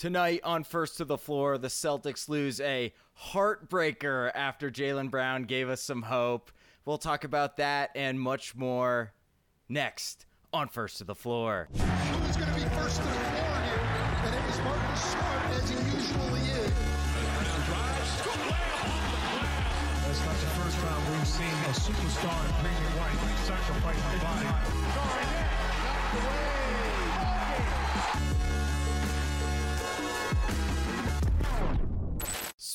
Tonight on First to the Floor, the Celtics lose a heartbreaker after Jaylen Brown gave us some hope. We'll talk about that and much more next on First to the Floor. Who's going to be first to the floor here? And it was Marcus Smart, as he usually is. That's not the first time we've seen a superstar in premium white sacrifice the body.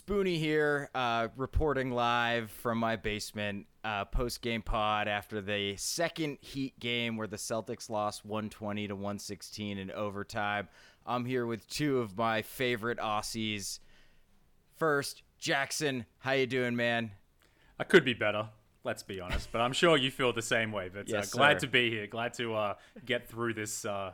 Spoonie here, uh, reporting live from my basement uh, post game pod after the second Heat game where the Celtics lost 120 to 116 in overtime. I'm here with two of my favorite Aussies. First, Jackson, how you doing, man? I could be better. Let's be honest, but I'm sure you feel the same way. But Yes, uh, glad sir. to be here. Glad to uh, get through this uh,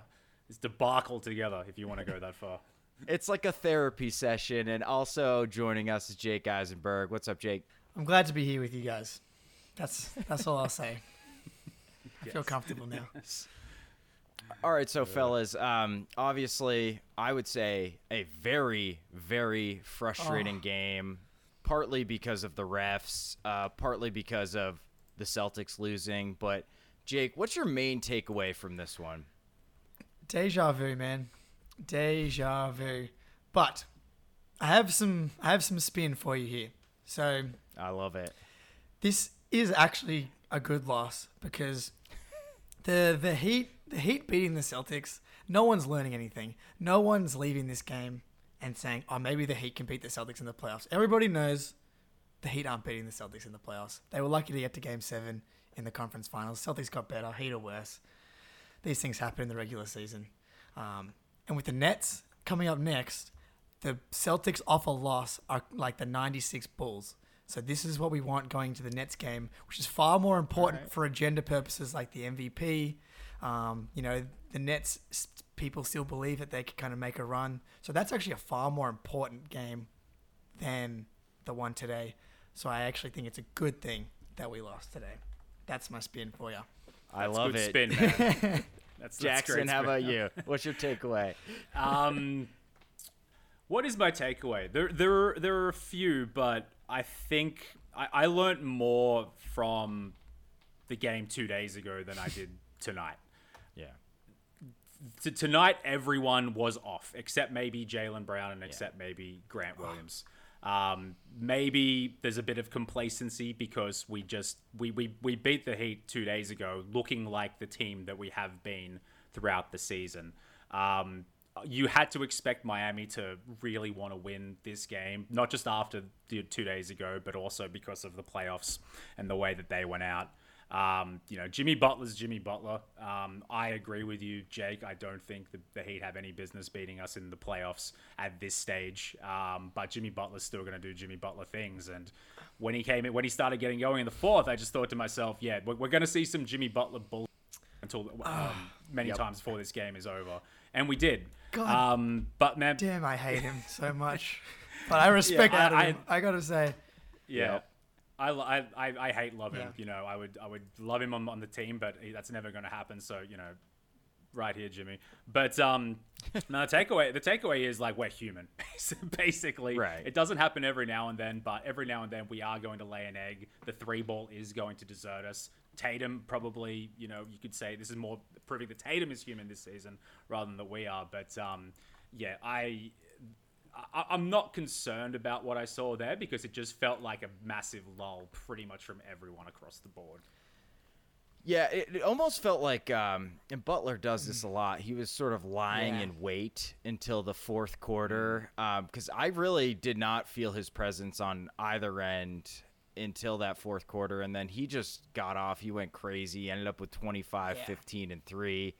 this debacle together. If you want to go that far. It's like a therapy session, and also joining us is Jake Eisenberg. What's up, Jake? I'm glad to be here with you guys. That's that's all I'll say. I feel comfortable now. All right, so fellas, um, obviously, I would say a very, very frustrating game. Partly because of the refs, uh, partly because of the Celtics losing. But Jake, what's your main takeaway from this one? Deja vu, man. Deja vu. But I have some I have some spin for you here. So I love it. this is actually a good loss because the the Heat the Heat beating the Celtics. No one's learning anything. No one's leaving this game and saying, "Oh, maybe the Heat can beat the Celtics in the playoffs." Everybody knows the Heat aren't beating the Celtics in the playoffs. They were lucky to get to Game Seven in the conference finals. Celtics got better. Heat are worse. These things happen in the regular season. Um, and with the Nets coming up next, the Celtics off a loss are like the 96 Bulls. So this is what we want going to the Nets game, which is far more important for agenda purposes like the MVP. Um, you know, the Nets people still believe that they could kind of make a run. So that's actually a far more important game than the one today. So I actually think it's a good thing that we lost today. That's my spin for you. I That's love good it. spin, man. That's, that's Jackson, great how about you? What's your takeaway? Um, what is my takeaway? There, there, there are a few, but I think I, I learned more from the game two days ago than I did tonight. Yeah. T- tonight, everyone was off except maybe Jaylen Brown and except maybe Grant Williams. Um, maybe there's a bit of complacency because we just we, we we beat the Heat two days ago, looking like the team that we have been throughout the season. Um, you had to expect Miami to really want to win this game, not just after the two days ago, but also because of the playoffs and the way that they went out. Um, you know, Jimmy Butler's Jimmy Butler. Um, I agree with you, Jake. I don't think the, the Heat have any business beating us in the playoffs at this stage. Um, but Jimmy Butler's still going to do Jimmy Butler things. And when he came in, when he started getting going in the fourth, I just thought to myself, yeah, we're, we're going to see some Jimmy Butler bull until um, many times before this game is over. And we did. God Um, but man, Damn, I hate him so much. But I respect Yeah, that. I- of him. I, gotta say, Yeah. Yep. I, I, I, hate love him. Yeah. You know, I would I would love him on, on the team, but he, that's never going to happen. So you know, right here, Jimmy. But um, no, the takeaway the takeaway is like we're human, basically. Right. It doesn't happen every now and then, but every now and then we are going to lay an egg. The three ball is going to desert us. Tatum probably, you know, you could say this is more proving that Tatum is human this season rather than that we are. But um, yeah, I I, I'm not concerned about what I saw there because it just felt like a massive lull pretty much from everyone across the board. Yeah, it, it almost felt like, um, and Butler does this a lot. He was sort of lying Yeah. in wait until the fourth quarter, because I really did not feel his presence on either end until that fourth quarter, and then he just got off. He went crazy. Ended up with 25, Yeah. 15, and three.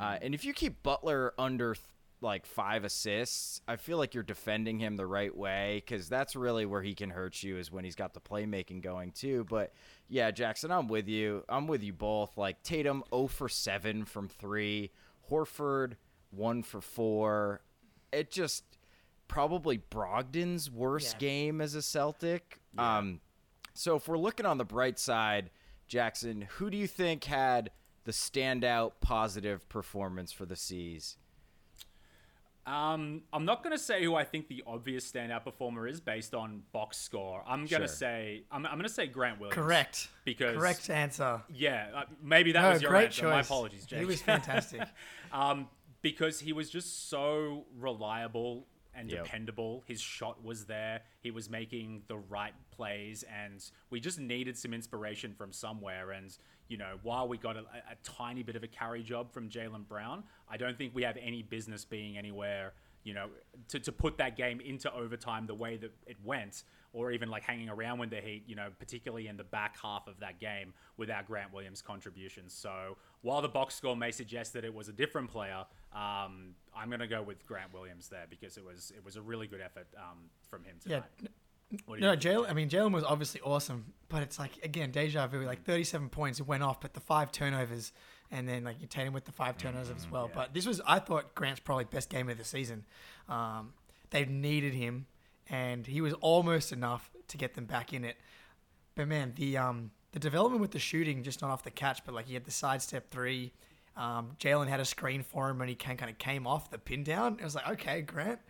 Uh, and if you keep Butler under like five assists, I feel like you're defending him the right way because that's really where he can hurt you is when he's got the playmaking going too. But yeah, Jackson, I'm with you. I'm with you both. Like Tatum 0 for 7 from 3, Horford 1 for 4. It just probably Brogdon's worst Yeah. game as a Celtic. Um so if we're looking on the bright side, Jackson, who do you think had the standout positive performance for the C's? Um, I'm not going to say who I think the obvious standout performer is based on box score. I'm going to Sure. say I'm, I'm going to say Grant Williams. Correct. Because Correct answer. Yeah, uh, maybe that No, was your great answer. My apologies, Jake. He was fantastic. um, because he was just so reliable and Yep. dependable. His shot was there. He was making the right plays, and we just needed some inspiration from somewhere. And you know, while we got a, a tiny bit of a carry job from Jaylen Brown, I don't think we have any business being anywhere. You know, to, to put that game into overtime the way that it went, or even like hanging around with the Heat, you know, particularly in the back half of that game without Grant Williams' contributions. So while the box score may suggest that it was a different player, um, I'm going to go with Grant Williams there because it was it was a really good effort um, from him Yeah. tonight. You No, Jaylen. I mean, Jaylen was obviously awesome, but it's like again deja vu. Like 37 points, it went off, but the five turnovers, and then like you Tatum with the five turnovers as Mm-hmm. well. But this was, I thought, Grant's probably best game of the season. Um, they needed him, and he was almost enough to get them back in it. But man, the um the development with the shooting, just not off the catch, but like he had the sidestep three. Um, Jaylen had a screen for him when he kind of came off the pin down. It was like, okay, Grant.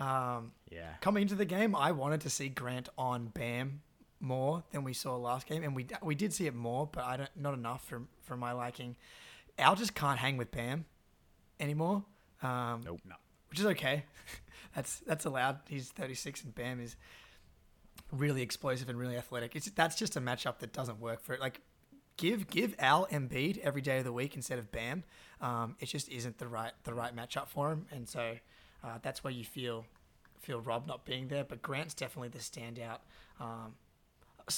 Um, Yeah. coming into the game, I wanted to see Grant on Bam more than we saw last game, and we we did see it more, but I don't not enough for for my liking. Al just can't hang with Bam anymore. Um, Nope. No. which is okay. that's that's allowed. He's 36, and Bam is really explosive and really athletic. It's that's just a matchup that doesn't work for it. Like give give Al Embiid every day of the week instead of Bam. Um, it just isn't the right the right matchup for him, and so uh, that's where you feel feel Rob not being there. But Grant's definitely the standout. Um,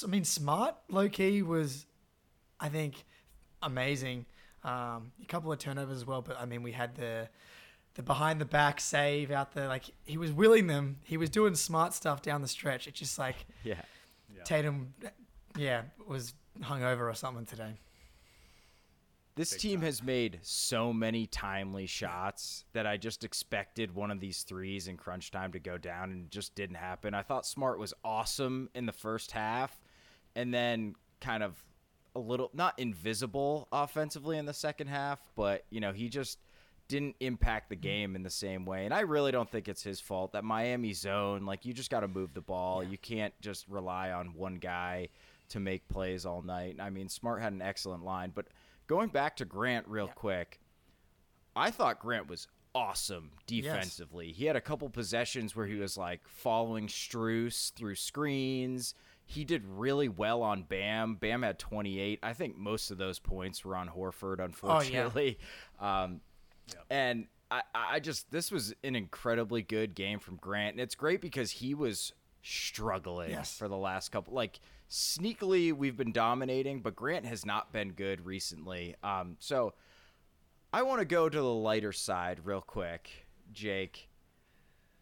I mean, Smart low key was, I think, amazing. Um, a couple of turnovers as well, but I mean, we had the the behind the back save out there. Like he was willing them. He was doing smart stuff down the stretch. It's just like Yeah. Tatum, yeah, was hungover or something today. This team has made so many timely shots that I just expected one of these threes in crunch time to go down and it just didn't happen. I thought Smart was awesome in the first half and then kind of a little not invisible offensively in the second half, but you know, he just didn't impact the game in the same way. And I really don't think it's his fault that Miami zone, like you just got to move the ball. You can't just rely on one guy to make plays all night. I mean, Smart had an excellent line, but going back to Grant real quick, I thought Grant was awesome defensively. He had a couple possessions where he was like following Strus through screens. He did really well on Bam. Bam had 28. I think most of those points were on Horford, unfortunately. Um, and I, I just this was an incredibly good game from Grant, and it's great because he was struggling Yes. for the last couple. Like sneakily, we've been dominating, but Grant has not been good recently. Um, so I want to go to the lighter side real quick, Jake.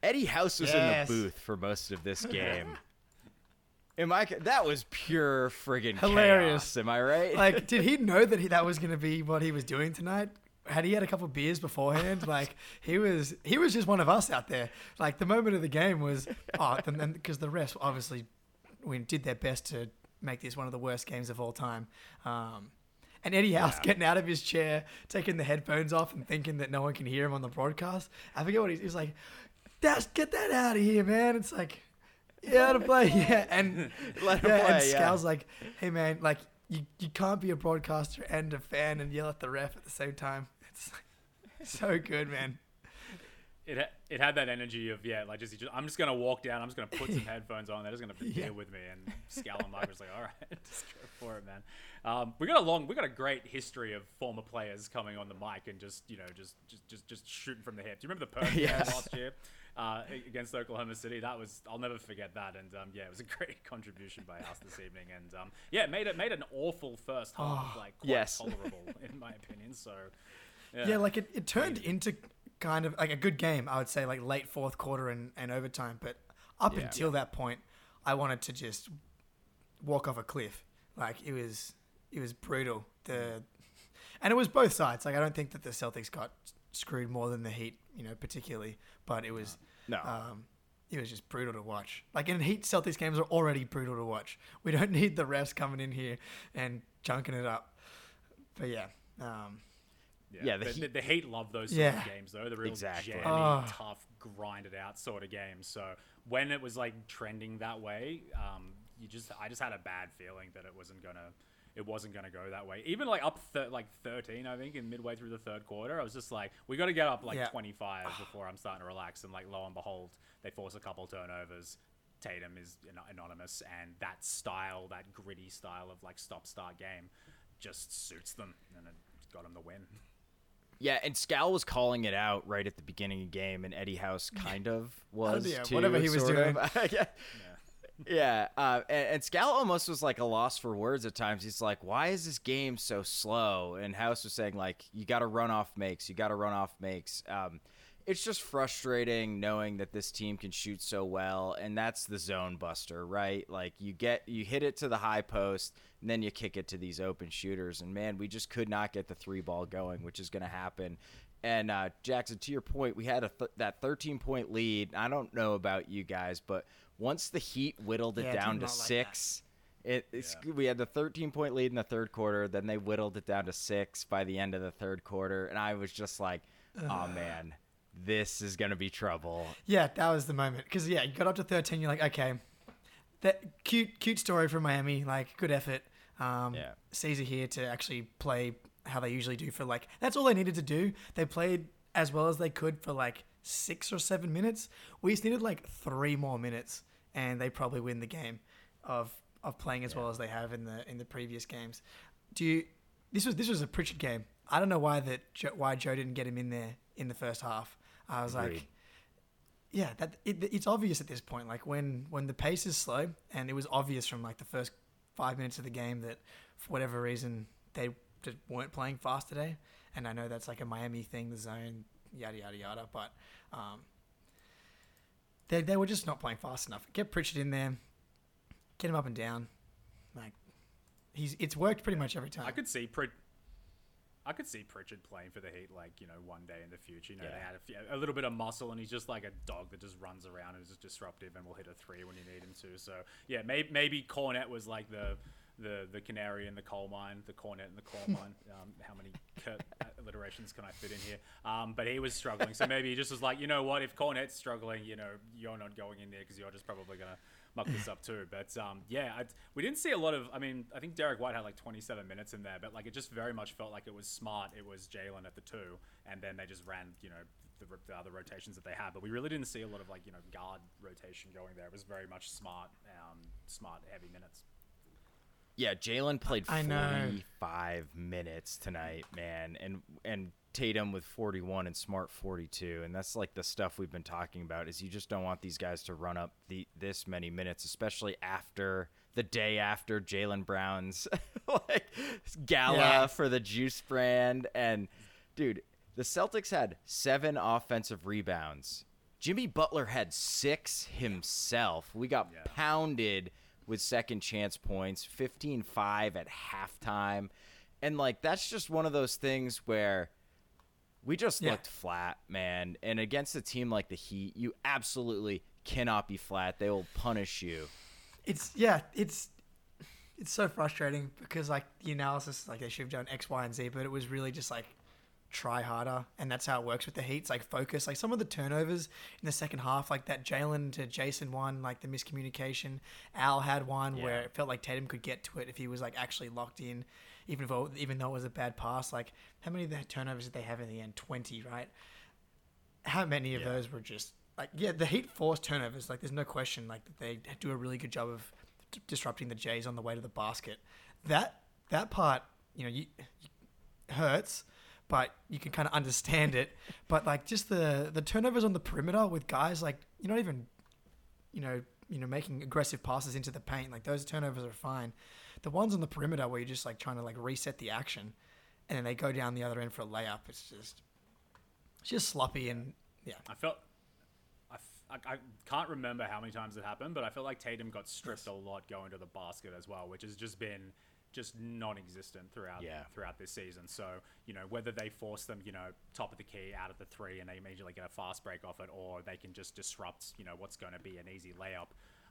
Eddie House was Yes. in the booth for most of this game. Am I? That was pure friggin' Hilarious. chaos. Am I right? Like, did he know that he, that was going to be what he was doing tonight? Had he had a couple beers beforehand? Like he was, he was just one of us out there. Like the moment of the game was, oh, and then because the refs obviously, we did their best to make this one of the worst games of all time. Um, and Eddie House getting out of his chair, taking the headphones off, and thinking that no one can hear him on the broadcast. I forget what he, he was like. Dash, get that out of here, man! It's like, yeah, to play, yeah, and Let yeah, play, and yeah. Like, hey man, like you, you can't be a broadcaster and a fan and yell at the ref at the same time. It's so good, man. It it had that energy of yeah, like just, just I'm just gonna walk down. I'm just gonna put some headphones on. They're just gonna Yeah. here with me. And Scal and Mike was like, all right, just go for it, man. Um, we got a long, we got a great history of former players coming on the mic and just you know just just just, just shooting from the hip. Do you remember the Perth game last year uh, against Oklahoma City? That was I'll never forget that. And um, yeah, it was a great contribution by us this evening. And um, yeah, it made it made an awful first half, like quite Yes. tolerable in my opinion. So Yeah, like it, it turned into kind of like a good game, I would say, like late fourth quarter and, and overtime. But up Yeah. until that point, I wanted to just walk off a cliff. Like it was it was brutal. The and it was both sides. Like I don't think that the Celtics got screwed more than the Heat, you know, particularly. But it was No. um, it was just brutal to watch. Like in Heat, Celtics games are already brutal to watch. We don't need the refs coming in here and chunking it up. But yeah, um, Yeah, the the, Heat- the, the Heat love those sort Yeah. of games though. The real Exactly. jammy, Oh. tough, grinded out sort of games. So when it was like trending that way, um, you just I just had a bad feeling that it wasn't gonna it wasn't gonna go that way. Even like up thir- like 13, I think, in midway through the third quarter, I was just like, we got to get up like Yeah. 25 before I'm starting to relax. And like lo and behold, they force a couple turnovers. Tatum is an- anonymous, and that style, that gritty style of like stop start game, just suits them, and it got them the win. Yeah, and Scal was calling it out right at the beginning of the game, and Eddie House kind of was yeah, too. whatever he was doing. yeah. Yeah, uh, and, and Scal almost was like a loss for words at times. He's like, "Why is this game so slow?" And House was saying like, "You got to run off makes. You got to run off makes." Um, it's just frustrating knowing that this team can shoot so well, and that's the zone buster, right? Like you get you hit it to the high post, and then you kick it to these open shooters, and man, we just could not get the three ball going, which is going to happen. And uh, Jackson, to your point, we had a th- that 13 point lead. I don't know about you guys, but once the Heat whittled it Yeah, down to not like that. six, it, it's, we had the 13 point lead in the third quarter. Then they whittled it down to six by the end of the third quarter, and I was just like, "Oh man, this is gonna be trouble." Yeah, that was the moment. Because yeah, you got up to thirteen. You're like, okay, that cute, cute story from Miami. Like, good effort. Um, Yeah. Caesar here to actually play how they usually do for like. That's all they needed to do. They played as well as they could for like six or seven minutes. We just needed like three more minutes, and they probably win the game of of playing as well as they have in the in the previous games. Do you? This was this was a Pritchard game. I don't know why that why Joe didn't get him in there in the first half. I was Agreed. like, yeah, that it, it's obvious at this point. Like when when the pace is slow, and it was obvious from like the first five minutes of the game that for whatever reason they just weren't playing fast today. And I know that's like a Miami thing, the zone, yada yada yada. But um, they they were just not playing fast enough. Get Pritchard in there, get him up and down. Like he's it's worked pretty much every time. I could see Prit- I could see Pritchard playing for the Heat, like you know, one day in the future. You know, they had a, few, a little bit of muscle, and he's just like a dog that just runs around and is just disruptive, and will hit a three when you need him to. So yeah, maybe maybe Kornet was like the the the canary in the coal mine, the cornet in the coal mine. Um, how many Kurt alliterations can I fit in here? Um, but he was struggling, so maybe he just was like, you know what, if Kornet's struggling, you know, you're not going in there because you're just probably gonna muck this up too. But um, yeah, I, we didn't see a lot of. I mean, I think Derrick White had like 27 minutes in there, but like it just very much felt like it was smart. It was Jaylen at the two, and then they just ran, you know. The, the other rotations that they had, but we really didn't see a lot of like you know guard rotation going there. It was very much smart, um, smart heavy minutes. Yeah, Jaylen played I 45 minutes tonight, man, and and Tatum with 41 and Smart 42, and that's like the stuff we've been talking about. Is you just don't want these guys to run up the this many minutes, especially after the day after Jaylen Brown's like gala Yeah. for the Juice brand, and dude, the Celtics had seven offensive rebounds. Jimmy Butler had six himself. We got Yeah. pounded with second chance points, 15-5 at halftime. And like that's just one of those things where we just Yeah. looked flat, man. And against a team like the Heat, you absolutely cannot be flat. They will punish you. It's yeah, it's it's so frustrating because like the analysis, like they should have done X, Y, and Z, but it was really just like try harder, and that's how it works with the Heat. It's like focus. Like some of the turnovers in the second half, like that Jaylen to Jayson one, like the miscommunication. Al had one where it felt like Tatum could get to it if he was like actually locked in, even if it, even though it was a bad pass. Like how many of the turnovers did they have in the end? Twenty, right? how many of Yeah. those were just like yeah the heat forced turnovers like there's no question like that they do a really good job of d- disrupting the jays on the way to the basket that that part you know you, you hurts but you can kind of understand it. But like just the the turnovers on the perimeter with guys like you're not even you know you know making aggressive passes into the paint like those turnovers are fine. The ones on the perimeter where you're just like trying to like reset the action and then they go down the other end for a layup it's just it's just sloppy and yeah. I felt. I, f- I- I can't remember how many times it happened, but I felt like Tatum got stripped a lot going to the basket as well, which has just been just non-existent throughout Yeah. throughout this season. So you know whether they force them, you know, top of the key out of the three, and they immediately get a fast break off it, or they can just disrupt, you know, what's going to be an easy layup.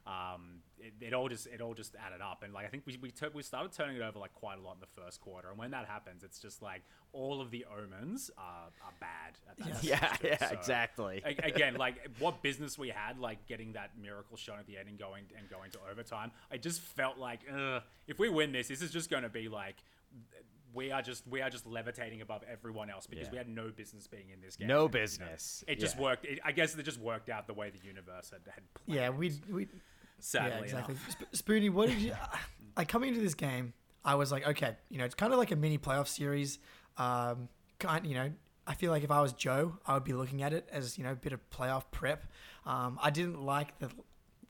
Um, it, it all just it all just added up, and like I think we we, tur- we started turning it over like quite a lot in the first quarter, and when that happens, it's just like all of the omens are, are bad. Yeah, too. yeah, So, exactly. a- again, like what business we had, like getting that miracle shot at the end and going and going to overtime. I just felt like, if we win this, this is just going to be like we are just we are just levitating above everyone else because Yeah. we had no business being in this game. No And, you know, business. it just Yeah. worked. It, I guess it just worked out the way the universe had, had planned. Yeah, we we sadly yeah exactly. Sp- Spoony, what did you like coming into this game? I was like, okay, you know, it's kind of like a mini playoff series. Um, kind, you know, I feel like if I was Joe, I would be looking at it as you know a bit of playoff prep. Um, I didn't like the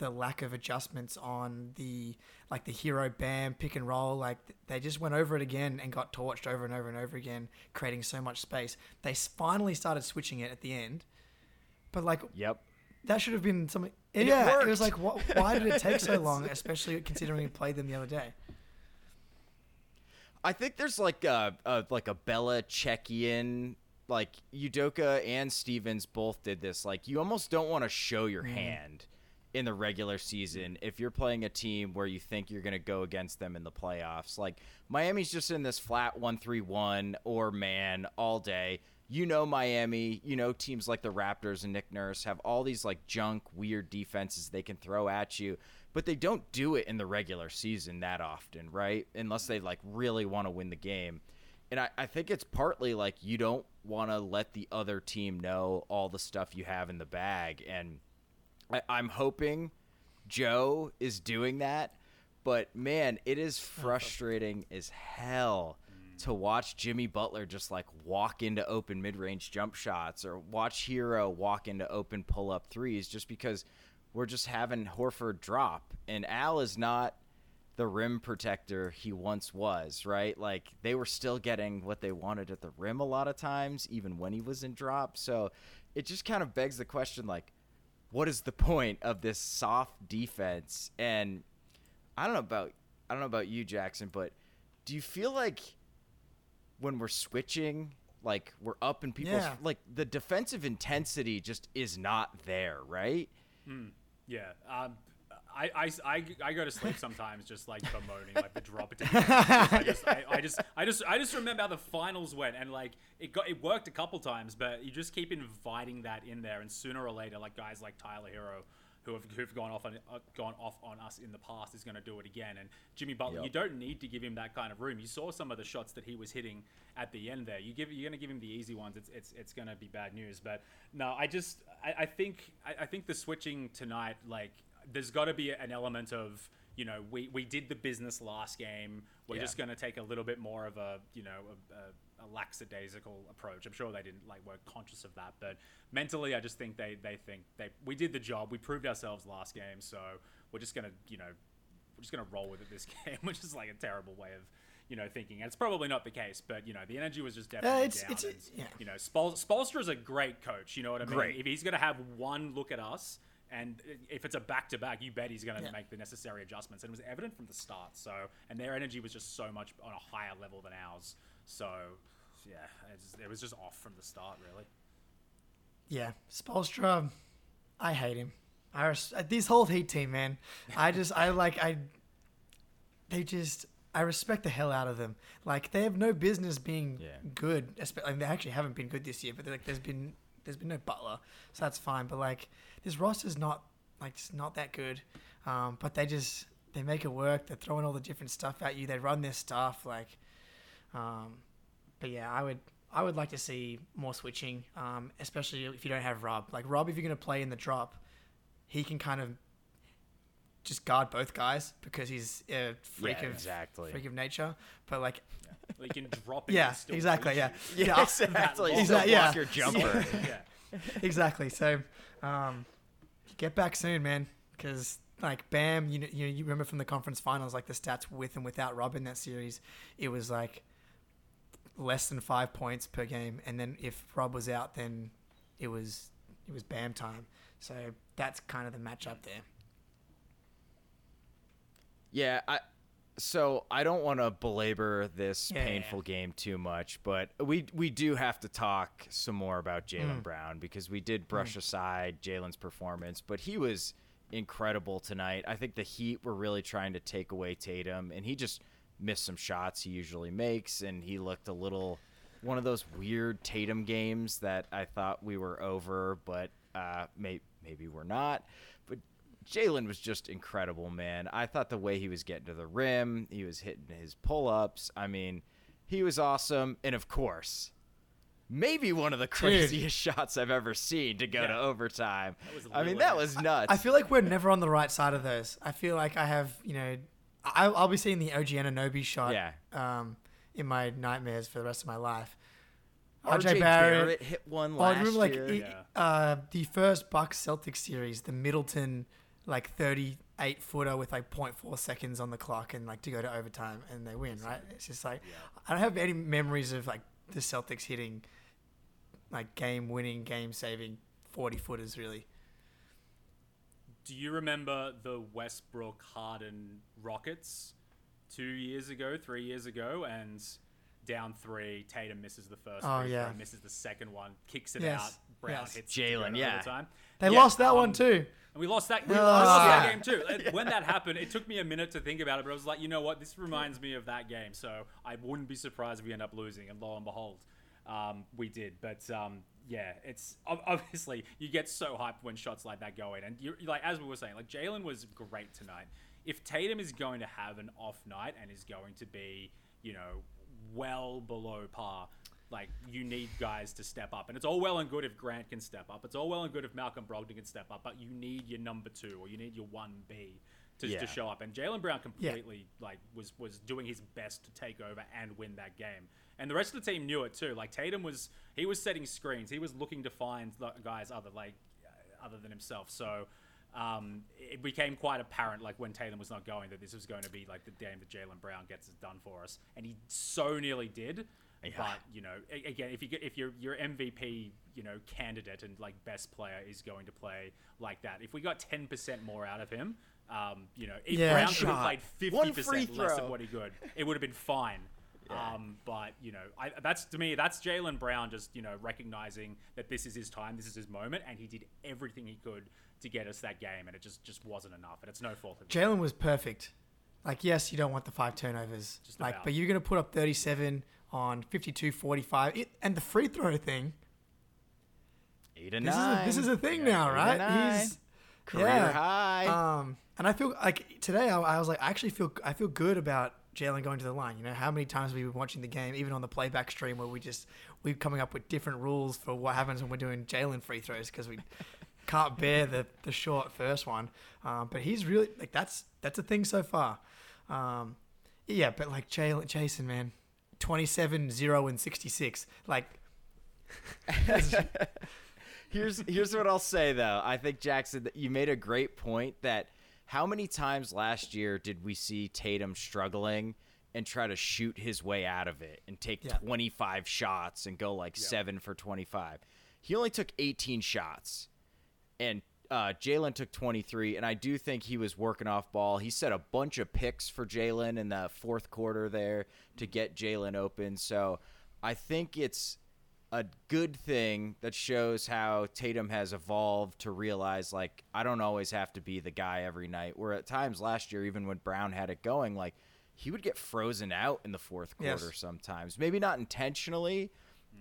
the lack of adjustments on the like the Herro bam pick and roll. Like they just went over it again and got torched over and over and over again, creating so much space. They finally started switching it at the end, but like Yep. that should have been something. it yeah, it, was like, what, why did it take so long? Especially considering we played them the other day. I think there's like a, a like a Belichickian like Udoka and Stevens both did this. Like you almost don't want to show your mm-hmm. hand in the regular season if you're playing a team where you think you're going to go against them in the playoffs. Like Miami's just in this flat 1-3-1 or man all day. You know Miami, you know teams like the Raptors and Nick Nurse have all these like junk weird defenses they can throw at you, but they don't do it in the regular season that often, right? Unless they like really want to win the game. And I, I think it's partly like you don't want to let the other team know all the stuff you have in the bag. And I, I'm hoping Joe is doing that. But man, it is frustrating as hell to watch Jimmy Butler just like walk into open mid range jump shots or watch Herro walk into open pull up threes just because we're just having Horford drop. And Al is not the rim protector he once was, right? Like they were still getting what they wanted at the rim a lot of times, even when he was in drop. So it just kind of begs the question like, what is the point of this soft defense? And I don't know about I don't know about you, Jackson, but do you feel like when we're switching, like we're up in people's Yeah. like the defensive intensity just is not there, right? Yeah. Um, I, I, I, I go to sleep sometimes just like bemoaning like the drop defense. I just I, I just I just I just remember how the finals went and like it got it worked a couple times, but you just keep inviting that in there, and sooner or later, like guys like Tyler Herro. Who have, who've gone off on uh, gone off on us in the past is going to do it again, and Jimmy Butler. Yep. You don't need to give him that kind of room. You saw some of the shots that he was hitting at the end there. You give you're going to give him the easy ones. It's it's, it's going to be bad news. But no, I just I, I think I, I think the switching tonight like there's got to be an element of you know we, we did the business last game we're Yeah. just going to take a little bit more of a you know a, a, a lackadaisical approach i'm sure they didn't like were conscious of that but mentally i just think they they think they we did the job we proved ourselves last game so we're just going to you know we're just going to roll with it this game which is like a terrible way of you know thinking and it's probably not the case but you know the energy was just definitely it's- down it's- and, it's- yeah. you know Spol- Spolster's a great coach you know what i mean Great. if he's going to have one look at us and if it's a back to back, you bet he's going to Yeah. make the necessary adjustments. And it was evident from the start. So, and their energy was just so much on a higher level than ours. So, yeah, it's, it was just off from the start, really. Yeah, Spoelstra, I hate him. I res- uh, this whole Heat team, man. I just I like I. They just I respect the hell out of them. Like they have no business being Yeah. good. espe- I mean, they actually haven't been good this year, but like there's been there's been no Butler, so that's fine. But like this roster's not like it's not that good. Um, but they just they make it work. They're throwing all the different stuff at you. They run their stuff like. Um, but yeah, I would I would like to see more switching, um, especially if you don't have Rob. Like Rob, if you're going to play in the drop, he can kind of just guard both guys because he's a freak Yeah, of exactly. freak of nature. But like, Well, you can drop it. yeah, still exactly, beat yeah, you. Yeah, exactly. long. Still yeah. your jumper. yeah. exactly. So, um, get back soon, man, because like Bam, you know, you know, you remember from the conference finals, like the stats with and without Rob in that series, it was like less than five points per game, and then if Rob was out, then it was it was Bam time. So that's kind of the matchup there. Yeah, I so I don't want to belabor this Yeah, painful yeah. game too much, but we we do have to talk some more about Jaylen Mm. Brown because we did brush aside Jaylen's performance, but he was incredible tonight. I think the Heat were really trying to take away Tatum, and he just missed some shots he usually makes, and he looked a little one of those weird Tatum games that I thought we were over, but uh, may, maybe we're not. But Jaylen was just incredible, man. I thought the way he was getting to the rim, he was hitting his pull ups. I mean, he was awesome. And of course, maybe one of the craziest shots I've ever seen to go to overtime. I mean, that was nuts. I feel like we're never on the right side of those. I feel like I have, you know, I, I'll be seeing the OG Anunoby shot Yeah. um, in my nightmares for the rest of my life. RJ RJ Barrett, Barrett. hit one Oh, I last remember like year. it- Yeah. uh, the first Bucks Celtics series, the Middleton like 38 footer with like 0.4 seconds on the clock and like to go to overtime and they win, right? It's just like I don't have any memories of like the Celtics hitting like game winning, game saving 40 footers really. Do you remember the Westbrook Harden Rockets two years ago, three years ago, and down three, Tatum misses the first Oh, free yeah. throw, misses the second one, kicks it Yes, out, Brown yes. hits it to go Jaylen, to yeah. overtime. They Yeah, lost that one um, too. And we lost that. We Ah. lost that game too. Like, When that happened, it took me a minute to think about it, but I was like, you know what? This reminds me of that game, so I wouldn't be surprised if we end up losing. And lo and behold, um, we did. But um, yeah, it's obviously you get so hyped when shots like that go in, and you like as we were saying, like Jaylen was great tonight. If Tatum is going to have an off night and is going to be, you know, well below par, like you need guys to step up. And it's all well and good if Grant can step up. It's all well and good if Malcolm Brogdon can step up, but you need your number two or you need your one B to, Yeah. to show up. And Jaylen Brown completely like was was doing his best to take over and win that game. And the rest of the team knew it too. Like Tatum was he was setting screens. He was looking to find guys other like other than himself. So um, it became quite apparent, like when Tatum was not going, that this was going to be like the game that Jaylen Brown gets it done for us, and he so nearly did. But you know, a- again, if you get if your your MVP, you know, candidate and like best player is going to play like that, if we got ten percent more out of him, um, you know, if Yeah. Brown One could have played fifty free percent less throw. of what he could, it would have been fine. Um, but you know, I, that's to me, that's Jaylen Brown just you know recognizing that this is his time, this is his moment, and he did everything he could to get us that game, and it just just wasn't enough, and it's no fault of. Jaylen was perfect. Like, yes, you don't want the five turnovers. Just like, about. but you're going to put up 37 on 52 45. It, and the free throw thing, Eight and this, is a, nine. this is a thing Yeah, now, right? nine. He's Career yeah. high. Um, and I feel like today I, I was like, I actually feel I feel good about Jaylen going to the line. You know, how many times we've been watching the game, even on the playback stream, where we just we're coming up with different rules for what happens when we're doing Jaylen free throws because we can't bear the the short first one. Um, but he's really like that's that's a thing so far. Um, yeah, but like Jaylen, Jayson, man, 27, 0, and 66. Like, here's here's what I'll say though. I think Jackson, you made a great point that how many times last year did we see Tatum struggling and try to shoot his way out of it and take Yeah. 25 shots and go like 7 for 25. He only took 18 shots and uh, Jaylen took 23, and I do think he was working off ball. He set a bunch of picks for Jaylen in the fourth quarter there to get Jaylen open. So I think it's a good thing that shows how Tatum has evolved to realize, like, I don't always have to be the guy every night. Where at times last year, even when Brown had it going, like, he would get frozen out in the fourth Yes. quarter sometimes. Maybe not intentionally,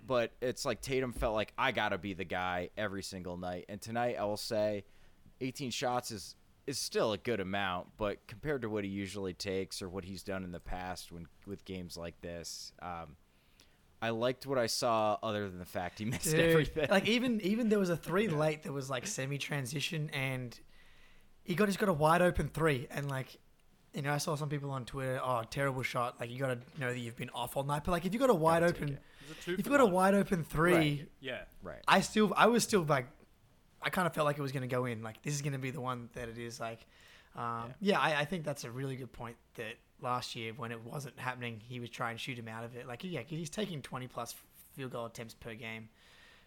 but it's like Tatum felt like I gotta be the guy every single night. And tonight, I will say, 18 shots is is still a good amount, but compared to what he usually takes or what he's done in the past when with games like this, um, I liked what I saw. Other than the fact he missed Dude, everything, Like even even there was a three late that was like semi transition and he got just got a wide open three and like you know I saw some people on Twitter oh terrible shot like you got to know that you've been off all night but like if you got a wide open it. It's a two if you for got a wide open three Right. yeah, right? I still I was still like I kind of felt like it was going to go in. Like this is going to be the one that it is like um, yeah, I, I think that's a really good point that last year when it wasn't happening he was trying to shoot him out of it. Like yeah, he's taking 20 plus field goal attempts per game.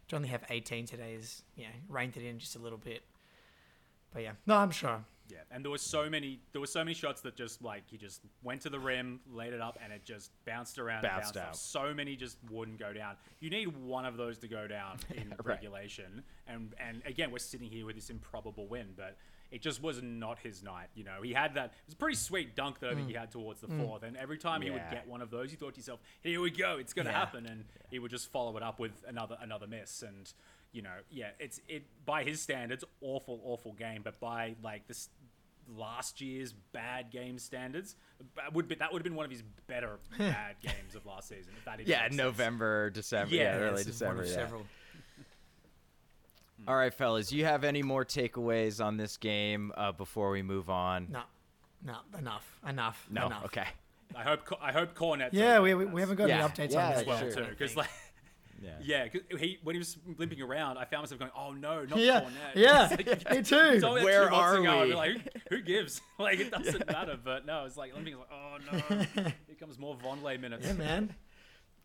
To only have 18 today is you know reined it in just a little bit. But yeah. No I'm sure yeah. And there was so many, there were so many shots that just like he just went to the rim, laid it up, and it just bounced around, Bounced and bounced out. off. So many just wouldn't go down. You need one of those to go down in regulation. And and again, we're sitting here with this improbable win, but it just was not his night. You know, he had that. It was a pretty sweet dunk that I think he mm. had towards the mm. fourth, and every time he would Yeah. get one of those, you thought to yourself, "Here we go, it's going to Yeah. happen," and he would just follow it up with another another miss and. You know, yeah, it's it by his standards, awful, awful game. But by like this last year's bad game standards, that would be that would have been one of his better bad games of last season. If that even Yeah, makes sense. November, December, yeah, Yeah, early This is one December. Yeah. several. All right, fellas, you have any more takeaways on this game uh, before we move on? No, no, enough, enough, No? enough. Okay. I hope I hope Kornet. Yeah, we, we, we haven't got Yeah, any updates yeah, on this sure. too because like. Yeah. Yeah, 'cause he when he was limping around, I found myself going, "Oh no, not Yeah, Kornet." yeah, It's like, me too. told Where two months are ago, we? like, who, who gives? Like it doesn't matter. But no, it's like limping. It's like, oh no, here comes more Vonleh minutes. Yeah, man.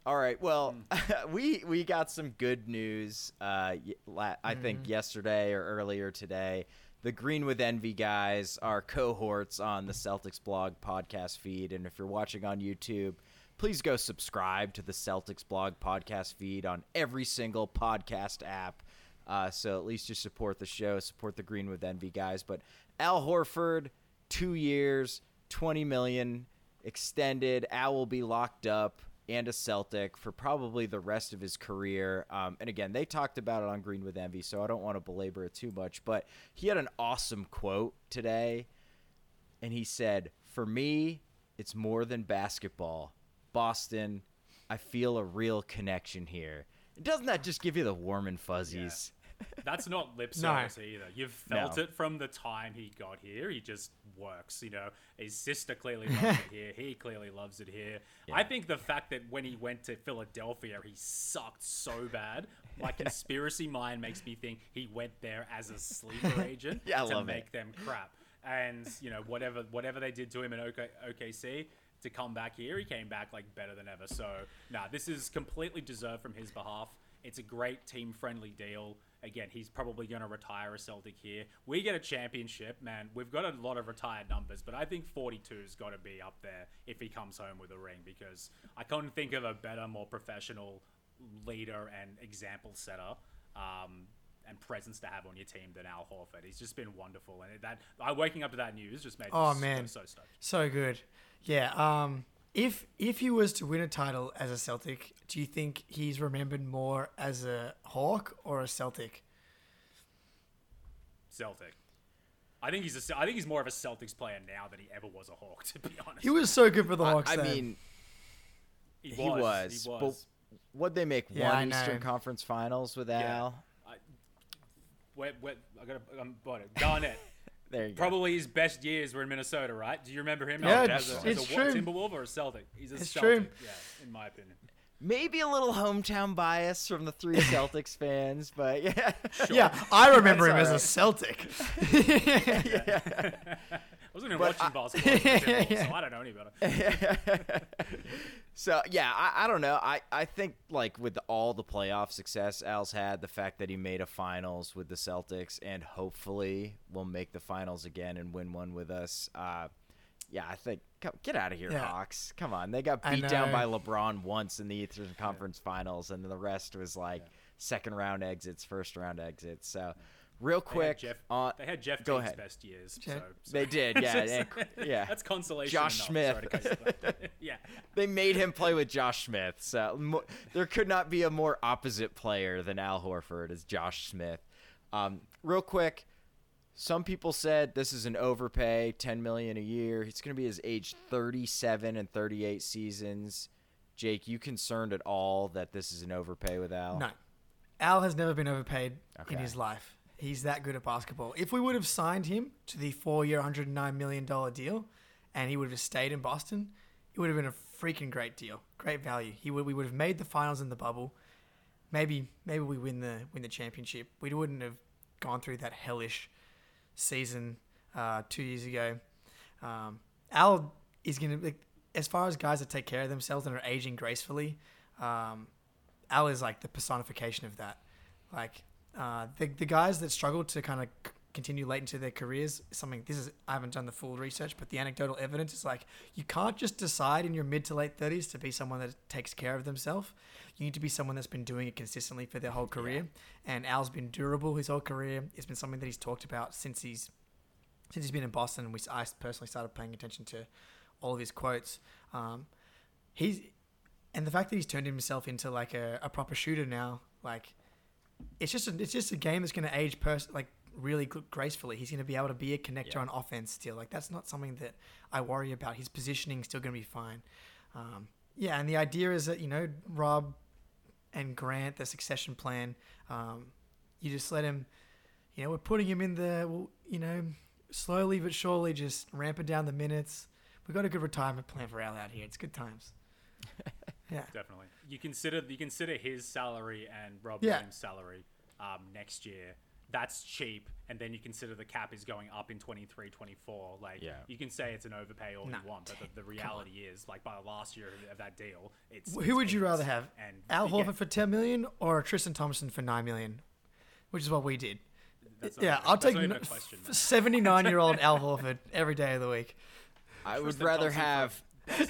All right. Well, Hmm. we we got some good news. Uh, la- I think Mm-hmm. yesterday or earlier today, the Green with Envy guys are cohorts on the Celtics blog podcast feed, and if you're watching on YouTube, please go subscribe to the Celtics blog podcast feed on every single podcast app. Uh, so at least you support the show, support the Green with Envy guys. But Al Horford, two years, twenty million extended. Al will be locked up and a Celtic for probably the rest of his career. Um, and again, they talked about it on Green with Envy, so I don't want to belabor it too much. But he had an awesome quote today, and he said, "For me, it's more than basketball. Boston, I feel a real connection here." Doesn't that just give you the warm and fuzzies? That's not lip No. service either. You've felt No. it from the time he got here. He just works. You know, his sister clearly loves it here. He clearly loves it here. I think the fact that when he went to Philadelphia, he sucked so bad. My conspiracy mind makes me think he went there as a sleeper agent Yeah, to love it. make them crap. And you know, whatever whatever they did to him in OK, OKC. To come back here, he came back like better than ever. So, nah, this is completely deserved from his behalf. It's a great team friendly deal. Again, he's probably going to retire a Celtic here. We get a championship, man. We've got a lot of retired numbers, but I think 42's got to be up there if he comes home with a ring because I couldn't think of a better, more professional leader and example setter um, and presence to have on your team than Al Horford. He's just been wonderful, and that I waking up to that news just made Oh, me man. so, so stoked. So good. Yeah. Um. If if he was to win a title as a Celtic, do you think he's remembered more as a Hawk or a Celtic? Celtic. I think he's a, I think he's more of a Celtics player now than he ever was a Hawk. To be honest, He was so good for the Hawks. I though. mean, he he was. He But was. what'd they make? Yeah, one. Eastern Conference Finals with Al? I, wait, wait, I gotta. I'm bought it. Garnett. There you go. Probably his best years were in Minnesota, right? Do you remember him? Yeah, as a, it's- as it's a true. Timberwolf or a Celtic? He's a It's Celtic. true. Yeah, in my opinion. Maybe a little hometown bias from the three Celtics fans, but yeah. yeah, I remember him That's as a all Celtic. I wasn't even watching I- basketball, as a Timberwolf, so I don't know any better. So yeah, I, I don't know. I, I think like with all the playoff success Al's had, the fact that he made a finals with the Celtics and hopefully will make the finals again and win one with us. Uh, yeah, I think come, get out of here, Yeah. Hawks. Come on, they got beat down by LeBron once in the Eastern Conference Finals, and the rest was like second round exits, first round exits. So real They had quick, Jeff, on they had Jeff go Teague's ahead. best years. Jeff- So, so They did, yeah, and- yeah. That's consolation. Josh enough. Sorry Smith. to cut you off. yeah. they made him play with Josh Smith. So mo- there could not be a more opposite player than Al Horford as Josh Smith. Um, real quick, some people said this is an overpay, ten million a year. It's going to be his age thirty-seven and thirty-eight seasons. Jake, you concerned at all that this is an overpay with Al? No, Al has never been overpaid Okay. in his life. He's that good at basketball. If we would have signed him to the four-year, hundred nine million dollar deal, and he would have stayed in Boston, it would have been a freaking great deal, great value. He would we would have made the finals in the bubble. Maybe maybe we win the win the championship. We wouldn't have gone through that hellish season uh, two years ago. Um, Al is going to, as far as guys that take care of themselves and are aging gracefully, um, Al is like the personification of that. Like uh, the the guys that struggle to kind of c- continue late into their careers. Something this is I haven't done the full research, but the anecdotal evidence is like you can't just decide in your mid to late thirties to be someone that takes care of themselves. You need to be someone that's been doing it consistently for their whole career. And Al's been durable his whole career. It's been something that he's talked about since he's since he's been in Boston. And we I personally started paying attention to all of his quotes. Um, he's and the fact that he's turned himself into like a, a proper shooter now, like it's just a, it's just a game that's going to age pers- like really gracefully. He's going to be able to be a connector Yeah. on offense still. Like that's not something that I worry about. His positioning still going to be fine. Um, yeah, and the idea is that you know Rob and Grant, the succession plan, um, you just let him. You know, we're putting him in the well, you know slowly but surely, just ramping down the minutes. We've got a good retirement plan for Al out here. It's good times. Yeah. Definitely. You consider you consider his salary and Rob Yeah. Williams' salary um, next year. That's cheap, and then you consider the cap is going up in 23, 24. Like, Yeah. you can say it's an overpay all Nah, you want, but the, the reality is, like, by the last year of that deal, it's. Who it's would you rather have? And Al yeah, Horford for ten million or Tristan Thompson for nine million, which is what we did. that's yeah, even- I'll take not question, seventy-nine-year-old Al Horford every day of the week. I would Tristan rather Thompson for- have.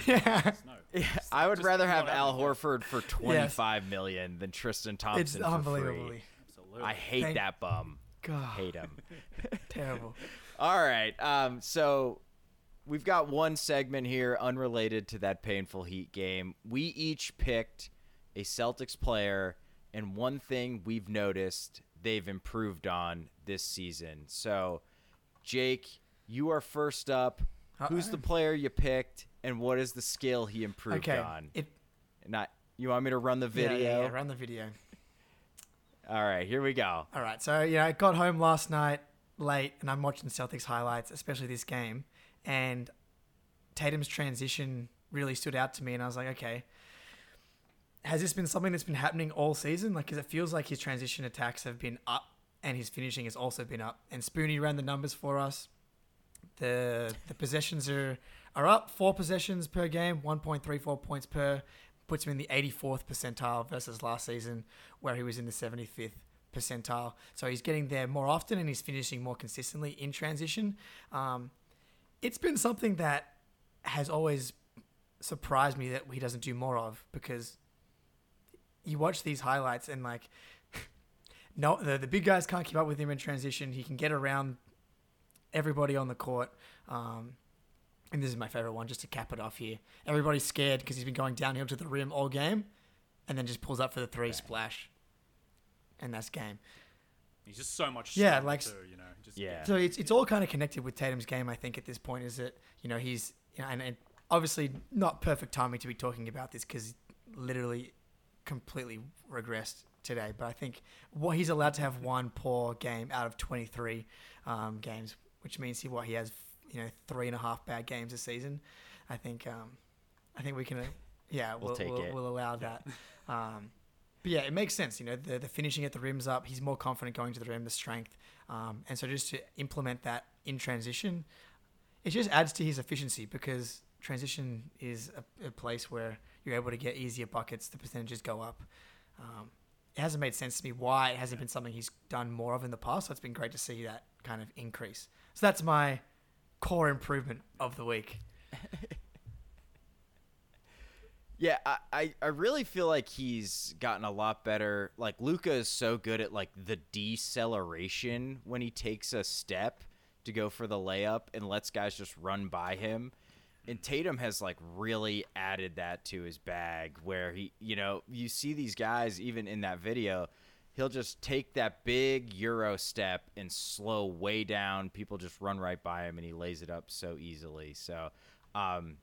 Yeah, No. I would rather have Al. Horford for twenty five million than Tristan it's Thompson for unbelievably. free. Absolutely. I hate Thank- that bum. God, Hate him. terrible. All right. Um, so we've got one segment here unrelated to that painful Heat game. We each picked a Celtics player and one thing we've noticed they've improved on this season. So, Jake, you are first up. Who's the player you picked, and what is the skill he improved Okay, on? it. Not. You want me to run the yeah, video? Yeah, yeah, run the video. All right, here we go. All right, so yeah, I got home last night late, and I'm watching Celtics highlights, especially this game, and Tatum's transition really stood out to me, and I was like, okay, has this been something that's been happening all season? Like, because it feels like his transition attacks have been up, and his finishing has also been up. And Spoonie ran the numbers for us. The the possessions are are up four possessions per game, 1.34 points per, puts him in the 84th percentile versus last season where he was in the 75th percentile. So he's getting there more often and he's finishing more consistently in transition. Um, it's been something that has always surprised me that he doesn't do more of because you watch these highlights and like no the, the big guys can't keep up with him in transition. He can get around everybody on the court. Um, and this is my favorite one, just to cap it off here. Everybody's scared because he's been going downhill to the rim all game, and then just pulls up for the three splash, and that's game. He's just so much. Yeah, like- too, you know. Just, Yeah. So it's it's all kind of connected with Tatum's game. I think at this point is that you know he's you know, and, and obviously not perfect timing to be talking about this because literally completely regressed today. But I think what he's allowed to have one poor game out of 23 um, games, which means he what he has you know three and a half bad games a season. I think um, I think we can uh, yeah We'll we'll, take we'll, it. we'll allow that. Um, but yeah, it makes sense. You know, the, the finishing at the rim's up. He's more confident going to the rim, the strength. Um, and so just to implement that in transition, it just adds to his efficiency because transition is a, a place where you're able to get easier buckets. The percentages go up. Um, it hasn't made sense to me why it hasn't been something he's done more of in the past. So it's been great to see that kind of increase. So that's my core improvement of the week. Yeah, I, I, really feel like he's gotten a lot better. Like Luka is so good at like the deceleration when he takes a step to go for the layup and lets guys just run by him. And Tatum has like really added that to his bag where he, you know, you see these guys even in that video, he'll just take that big euro step and slow way down. People just run right by him and he lays it up so easily. So, um,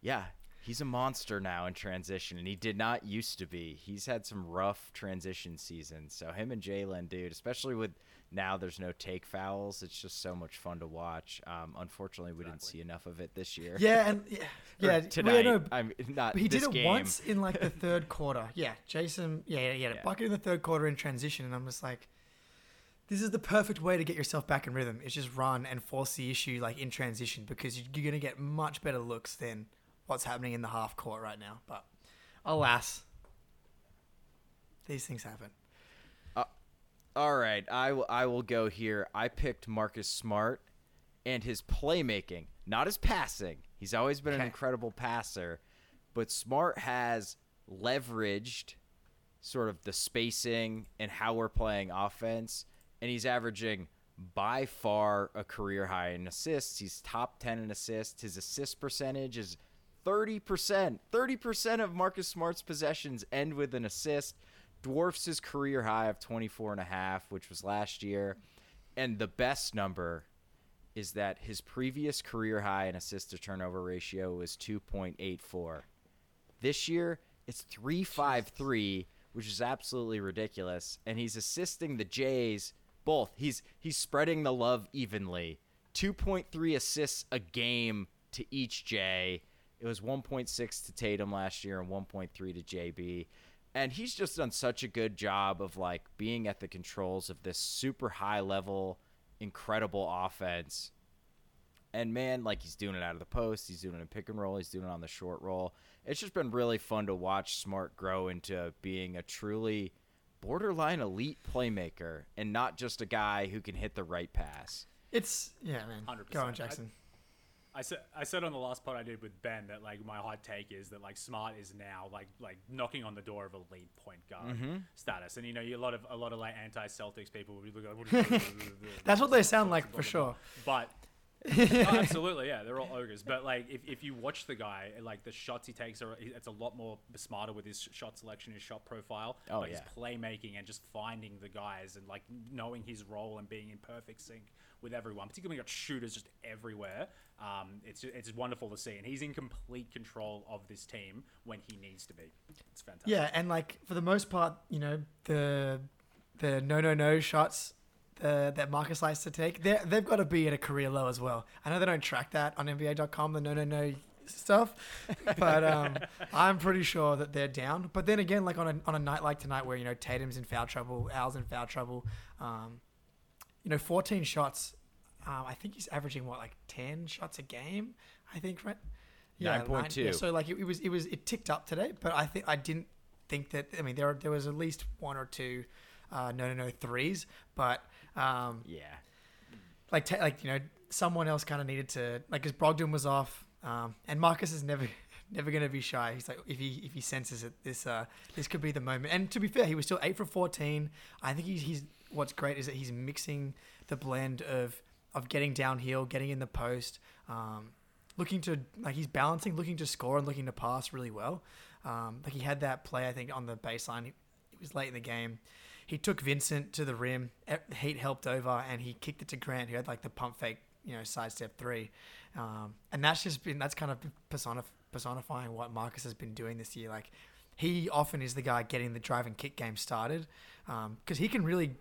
yeah, he's a monster now in transition, and he did not used to be. He's had some rough transition seasons. So him and Jaylen, dude, especially with now there's no take fouls, it's just so much fun to watch. Um, unfortunately, we didn't see enough of it this year. Yeah, and yeah, yeah tonight. no, I'm not. But he did it game. once in like the third quarter. Yeah, Jayson. Yeah, yeah, he had a Yeah. bucket in the third quarter in transition, and I'm just like, this is the perfect way to get yourself back in rhythm. Is just run and force the issue like in transition because you're gonna get much better looks than what's happening in the half court right now. But alas, these things happen. All right, I will. I will go here. I picked Marcus Smart, and his playmaking, not his passing. He's always been an incredible passer, but Smart has leveraged sort of the spacing and how we're playing offense, and he's averaging by far a career high in assists. He's top ten in assists. His assist percentage is. 30%. 30% of Marcus Smart's possessions end with an assist dwarfs his career high of 24 and a half which was last year. And the best number is that his previous career high in assist to turnover ratio was 2.84 this year it's 353 which is absolutely ridiculous. And he's assisting the jays both. He's he's spreading the love evenly. 2.3 assists a game to each jay it was 1.6 to tatum last year and 1.3 to jb and he's just done such a good job of like being at the controls of this super high level incredible offense and man like he's doing it out of the post he's doing it in pick and roll he's doing it on the short roll it's just been really fun to watch smart grow into being a truly borderline elite playmaker and not just a guy who can hit the right pass It's yeah, man. 100%. Go on, I- Jackson. I said I said on the last pod I did with Ben that like my hot take is that like Smart is now like like knocking on the door of elite point guard mm-hmm. status, and you know you, a lot of a lot of like anti Celtics people would be like, What That's what they sound like for sure. But oh, absolutely, yeah, they're all ogres. But like, if, if you watch the guy, like the shots he takes are it's a lot more smarter with his shot selection, his shot profile, Oh, but his playmaking and just finding the guys and like knowing his role and being in perfect sync with everyone. Particularly got shooters just everywhere. Um, it's it's wonderful to see, and he's in complete control of this team when he needs to be. It's fantastic. Yeah, and like for the most part, you know, the the no no no shots the, that Marcus likes to take, they they've got to be at a career low as well. I know they don't track that on NBA.com, the no no no stuff, but um, I'm pretty sure that they're down. But then again, like on a on a night like tonight, where you know Tatum's in foul trouble, Al's in foul trouble, um, you know, 14 shots. Um, I think he's averaging what like 10 shots a game. I think right. Yeah, 9.2. nine- yeah, so like it, it was it was it ticked up today, but I think I didn't think that. I mean, there there was at least one or two uh, no no no threes, but um, yeah like ta- like you know someone else kind of needed to like because Brogdon was off, um, and Marcus is never never gonna be shy. He's like if he if he senses it, this uh this could be the moment. And to be fair, he was still eight for fourteen. I think he's he's what's great is that he's mixing the blend of of getting downhill, getting in the post, um, looking to like he's balancing, looking to score and looking to pass really well. Um, like he had that play I think on the baseline. It was late in the game. He took Vincent to the rim. Heat helped over, and he kicked it to Grant, who had like the pump fake, you know, sidestep three. Um, and that's just been that's kind of personif- personifying what Marcus has been doing this year. Like he often is the guy getting the drive and kick game started because he can really,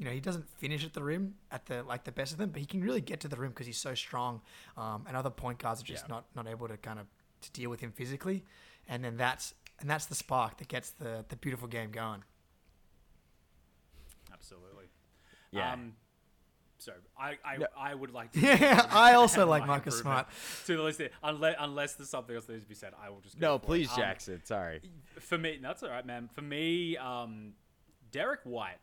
you know, he doesn't finish at the rim at the like the best of them, but he can really get to the rim because he's so strong. Um, and other point guards are just Yeah. not not able to kind of to deal with him physically. And then that's and that's the spark that gets the the beautiful game going. absolutely. yeah Um, so I I, No. I would like to. Yeah, I also like Marcus Smart. to the list. here. Unless unless there's something else that needs to be said, I will just go no for it. please Um, jackson sorry for me, that's all right, man. For me, um, Derrick White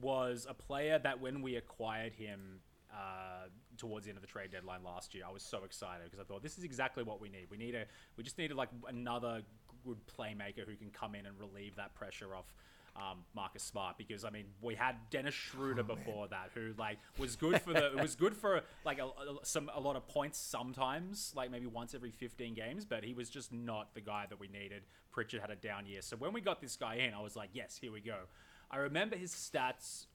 was a player that when we acquired him uh, towards the end of the trade deadline last year, I was so excited because I thought this is exactly what we need. We need a, we just needed like another good playmaker who can come in and relieve that pressure off. Um, Marcus Smart because I mean we had Dennis Schroeder before that who like was good for the was good for like a, a- some a lot of points sometimes like maybe once every 15 games but he was just not the guy that we needed Pritchard had a down year so when we got this guy in I was like yes here we go I remember his stats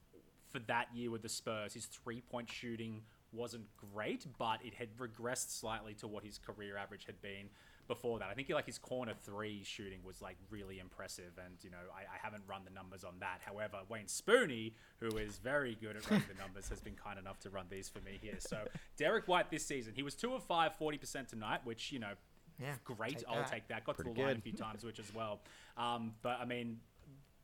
for that year with the Spurs his three point shooting wasn't great but it had regressed slightly to what his career average had been before that. I think like his corner three shooting was like really impressive, and you know I, I haven't run the numbers on that. However, Wayne Spooney, who is very good at running the numbers, has been kind enough to run these for me here. So Derrick White this season, he was two of five, 40 percent tonight, which you know, Yeah, great. take I'll that. take that. Got Pretty to the line a few times, which as well. Um, but I mean,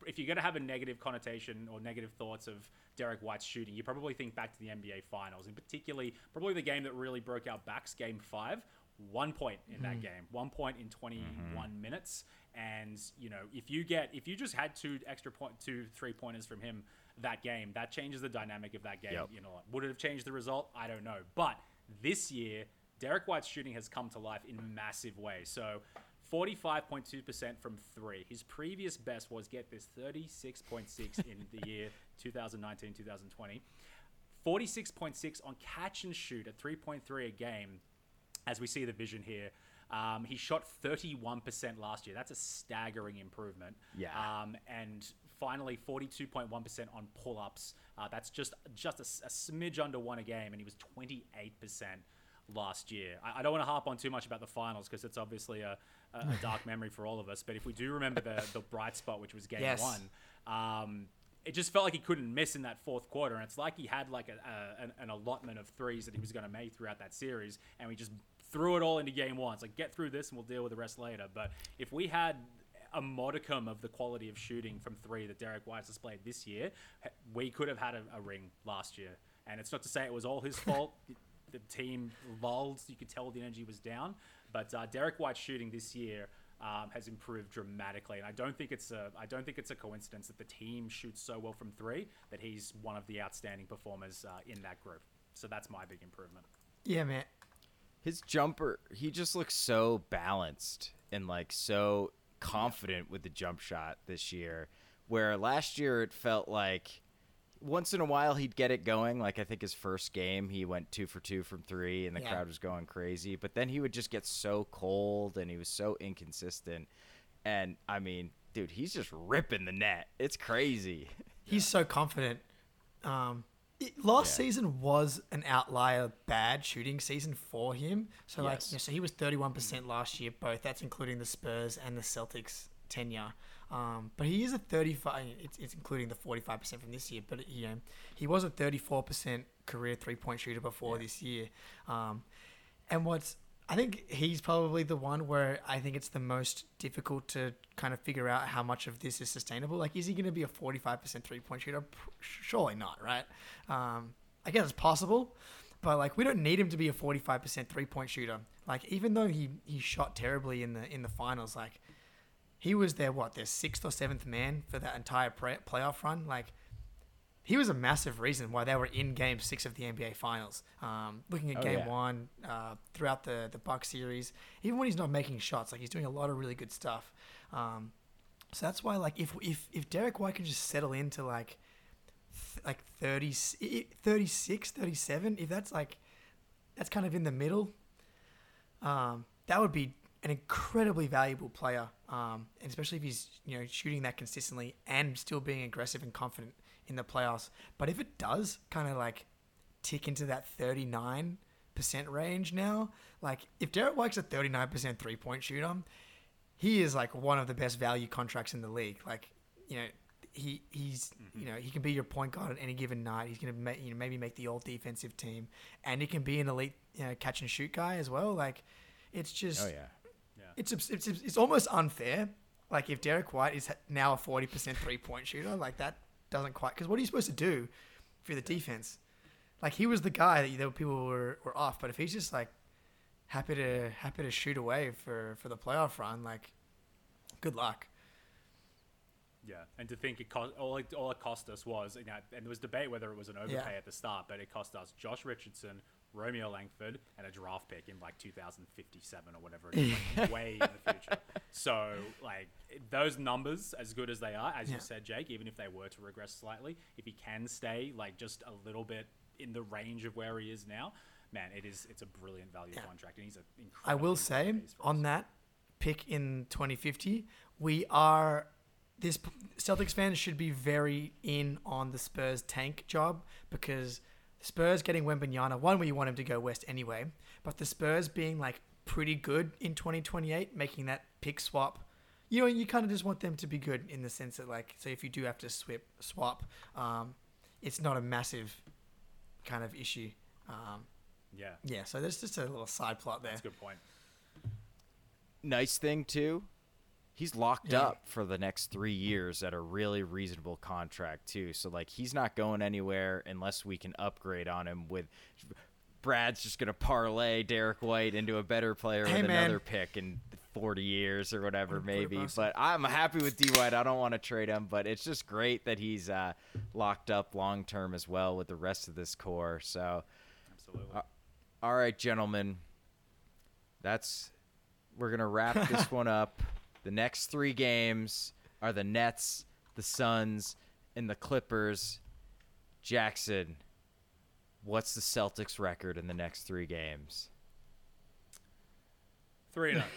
if you're going to have a negative connotation or negative thoughts of Derrick White's shooting, you probably think back to the NBA Finals, and particularly probably the game that really broke our backs, Game Five. One point in that hmm. game, one point in 21 mm-hmm. minutes, and you know if you get if you just had two extra point, two three pointers from him that game. That changes the dynamic of that game. Yep. You know, would it have changed the result? I don't know. But this year, Derrick White's shooting has come to life in massive ways. So. 45.2% from three. His previous best was, get this, 36.6 in the year 2019 2020. 46.6 on catch and shoot at 3.3 a game, as we see the vision here. Um, he shot 31% last year. That's a staggering improvement. Yeah. Um, and finally, 42.1% on pull-ups. Uh, that's just just a, a smidge under one a game, and he was 28% last year. I, I don't want to harp on too much about the finals because it's obviously a, a, a dark memory for all of us. But if we do remember the the bright spot, which was game Yes. one, um, it just felt like he couldn't miss in that fourth quarter, and it's like he had like a, a an, an allotment of threes that he was going to make throughout that series, and we just threw it all into game one. It's like get through this, and we'll deal with the rest later. But if we had a modicum of the quality of shooting from three that Derrick White's displayed this year, we could have had a, a ring last year. And it's not to say it was all his fault. The team lulled, you could tell the energy was down. But uh, Derrick White's shooting this year um, has improved dramatically, and I don't think it's a I don't think it's a coincidence that the team shoots so well from three that he's one of the outstanding performers uh, in that group. So that's my big improvement. Yeah, man. his jumper he just looks so balanced and like so confident with the jump shot this year where last year it felt like once in a while he'd get it going like i think his first game he went two for two from three and the Yeah. crowd was going crazy but then he would just get so cold and he was so inconsistent and i mean dude he's just ripping the net it's crazy He's so confident. Um, it, last Yeah. season was an outlier bad shooting season for him. So like, you know, so he was thirty one percent last year. Both that's including the Spurs and the Celtics tenure. Um, but he is a thirty five. It's, it's including the forty five percent from this year. But you know, he was a thirty four percent career three point shooter before this year. Um, and what's I think he's probably the one where I think it's the most difficult to kind of figure out how much of this is sustainable. Like, is he going to be a 45% three point shooter? Surely not, right? Um, I guess it's possible, but like, we don't need him to be a 45% three point shooter. Like, even though he, he shot terribly in the in the finals, like, he was their what their sixth or seventh man for that entire pre- playoff run. Like, he was a massive reason why they were in Game Six of the NBA Finals. Um, looking at Oh, Game yeah. One uh, throughout the the Buck series, even when he's not making shots, like he's doing a lot of really good stuff. Um, so that's why, like, if if if Derrick White can just settle into like th- like 30, 36, 37, if that's like that's kind of in the middle, um, that would be an incredibly valuable player, um, and especially if he's you know shooting that consistently and still being aggressive and confident in the playoffs. But if it does kind of like tick into that thirty nine percent range now, like if Derrick White's a thirty nine percent three point shooter, he is like one of the best value contracts in the league. Like you know. He he's you know he can be your point guard at any given night. He's gonna ma- you know maybe make the all defensive team, and he can be an elite you know catch and shoot guy as well. Like it's just oh yeah it's abs- it's it's almost unfair. Like if Derrick White is now a forty percent three point shooter, like that doesn't quite. Because what are you supposed to do for the defense? Like he was the guy that, that people were, were off, but if he's just like happy to happy to shoot away for for the playoff run, like good luck. Yeah, and to think it cost all it, all it cost us was, you know, and there was debate whether it was an overpay Yeah. at the start, but it cost us Josh Richardson, Romeo Langford, and a draft pick in like 2057 or whatever, it is, like, way in the future. So like those numbers, as good as they are, as Yeah. you said, Jake, even if they were to regress slightly, if he can stay like just a little bit in the range of where he is now, man, it is it's a brilliant value Yeah. contract, and he's an I will say on that pick in 2050, we are this Celtics fans should be very in on the Spurs tank job because Spurs getting Wembanyama, one where you want him to go west anyway, but the Spurs being like pretty good in 2028, making that pick swap. You know, you kind of just want them to be good in the sense that, like, so if you do have to swip, swap, um, it's not a massive kind of issue. Um, yeah, yeah, so there's just a little side plot there. that's a good point. nice thing too he's locked Yeah. up for the next three years at a really reasonable contract too so like he's not going anywhere unless we can upgrade on him with brad's just gonna parlay derrick white into a better player Hey, with man. another pick and 40 years or whatever, Wouldn't put it maybe. But I'm happy with D White. I don't want to trade him, but it's just great that he's uh, locked up long term as well with the rest of this core. So, Absolutely. all right, gentlemen, that's we're gonna wrap this one up. The next three games are the Nets, the Suns, and the Clippers. Jackson, what's the Celtics record in the next three games? Three and.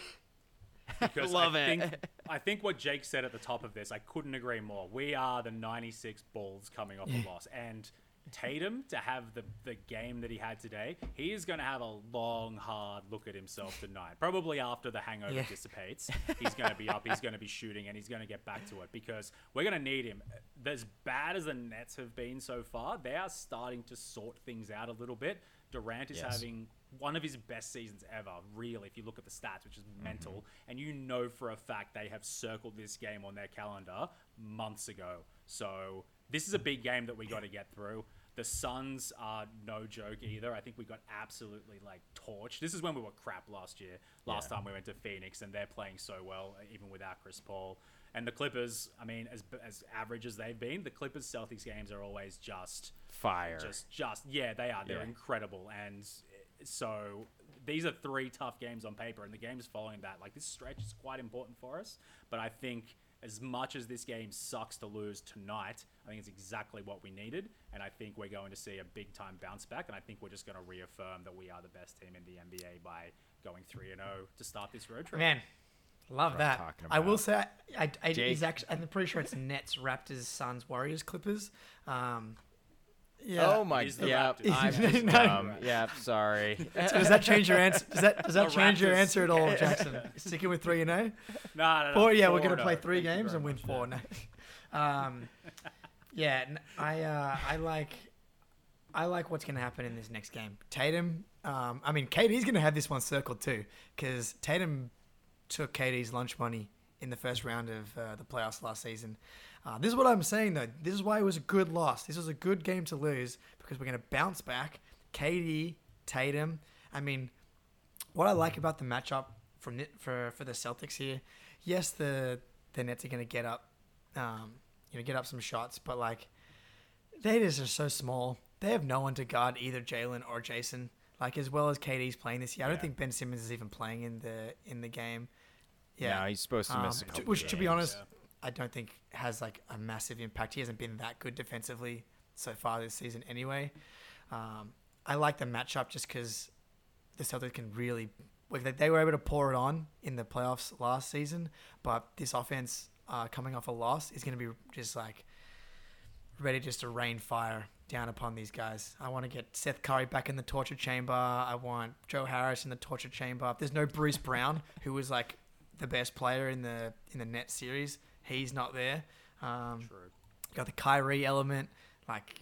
Because Love I it. Think, I think what Jake said at the top of this, I couldn't agree more. We are the 96 Bulls coming off a loss. And Tatum, to have the, the game that he had today, he is going to have a long, hard look at himself tonight. Probably after the hangover Yeah. dissipates, he's going to be up, he's going to be shooting, and he's going to get back to it because we're going to need him. As bad as the Nets have been so far, they are starting to sort things out a little bit. Durant is Yes. having one of his best seasons ever, really, if you look at the stats, which is Mm-hmm. mental. And you know for a fact they have circled this game on their calendar months ago. So this is a big game that we got to get through. The Suns are no joke either. I think we got absolutely like torched. This is when we were crap last year. Last Yeah. time we went to Phoenix, and they're playing so well, even without Chris Paul. And the Clippers, I mean, as as average as they've been, the Clippers Celtics games are always just Fire. just just yeah they are they're Yeah. incredible and so these are three tough games on paper and the games following that like this stretch is quite important for us but i think as much as this game sucks to lose tonight i think it's exactly what we needed and i think we're going to see a big time bounce back and i think we're just going to reaffirm that we are the best team in the nba by going 3 and 0 to start this road trip Man, love that. I will say, I, I, Jake? he's actually, I'm pretty sure it's Nets, Raptors, Suns, Warriors, Clippers. Um, yeah. Oh my Is the yeah, Raptors. I'm just dumb. Yeah, sorry. Does that change your answer? Does that does that The change your answer at all, Jackson? Sticking with three and zero? no, no, no, Four, yeah, we're gonna and play oh. three Thank games and win much, four. No. Um, yeah, n- I uh, I like I like what's gonna happen in this next game. Tatum, um, I mean, KD's gonna have this one circled too, because Tatum took KD's lunch money in the first round of uh, the playoffs last season. Uh, this is what I'm saying though. This is why it was a good loss. This was a good game to lose because we're gonna bounce back. KD, Tatum. I mean, what I like about the matchup from for for the Celtics here, yes, the the Nets are going to get up, um, you know, get up some shots, but like they just are so small. They have no one to guard either Jaylen or Jayson. Like as well as KD's playing this year, I don't Yeah. think Ben Simmons is even playing in the in the game. Yeah, No, he's supposed to miss a Um, couple which to be honest, yeah. I don't think has like a massive impact. He hasn't been that good defensively so far this season anyway. Um, I like the matchup just because the Celtics can really like they, were able to pour it on in the playoffs last season, but this offense uh, coming off a loss is going to be just like ready just to rain fire down upon these guys. I want to get Seth Curry back in the torture chamber. I want Joe Harris in the torture chamber. There's no Bruce Brown, who was like the best player in the in the net series. He's not there. Um, True. got the Kyrie element. Like,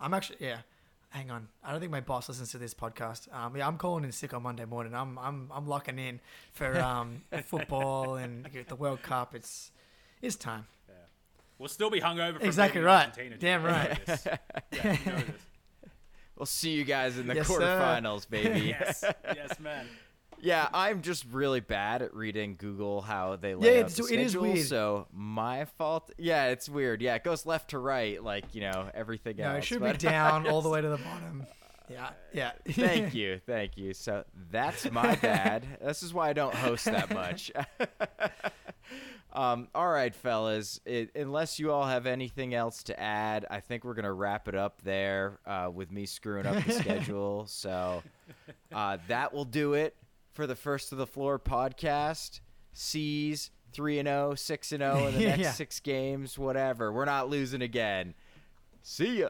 I'm actually yeah. Hang on, I don't think my boss listens to this podcast. Um, yeah, I'm calling in sick on Monday morning. I'm I'm I'm locking in for um football and the World Cup. It's it's time. We'll still be hungover. From Exactly right. Argentina, Damn Jake. You know right. this. Yeah, you know this. We'll see you guys in the Yes, sir. quarterfinals, baby. yes, yes, man. Yeah, I'm just really bad at reading Google how they lay Yeah, out the it is schedule, weird. So my fault. Yeah, it's weird. Yeah, it goes left to right, like you know everything No, else. it should be down all the way to the bottom. Yeah, yeah. thank you, thank you. So that's my bad. this is why I don't host that much. um, all right, fellas. It, unless you all have anything else to add, I think we're gonna wrap it up there uh, with me screwing up the schedule. So uh, that will do it for the first of the floor podcast. sees three and 0, 6 and oh, zero in the next Yeah. six games. Whatever. We're not losing again. See ya.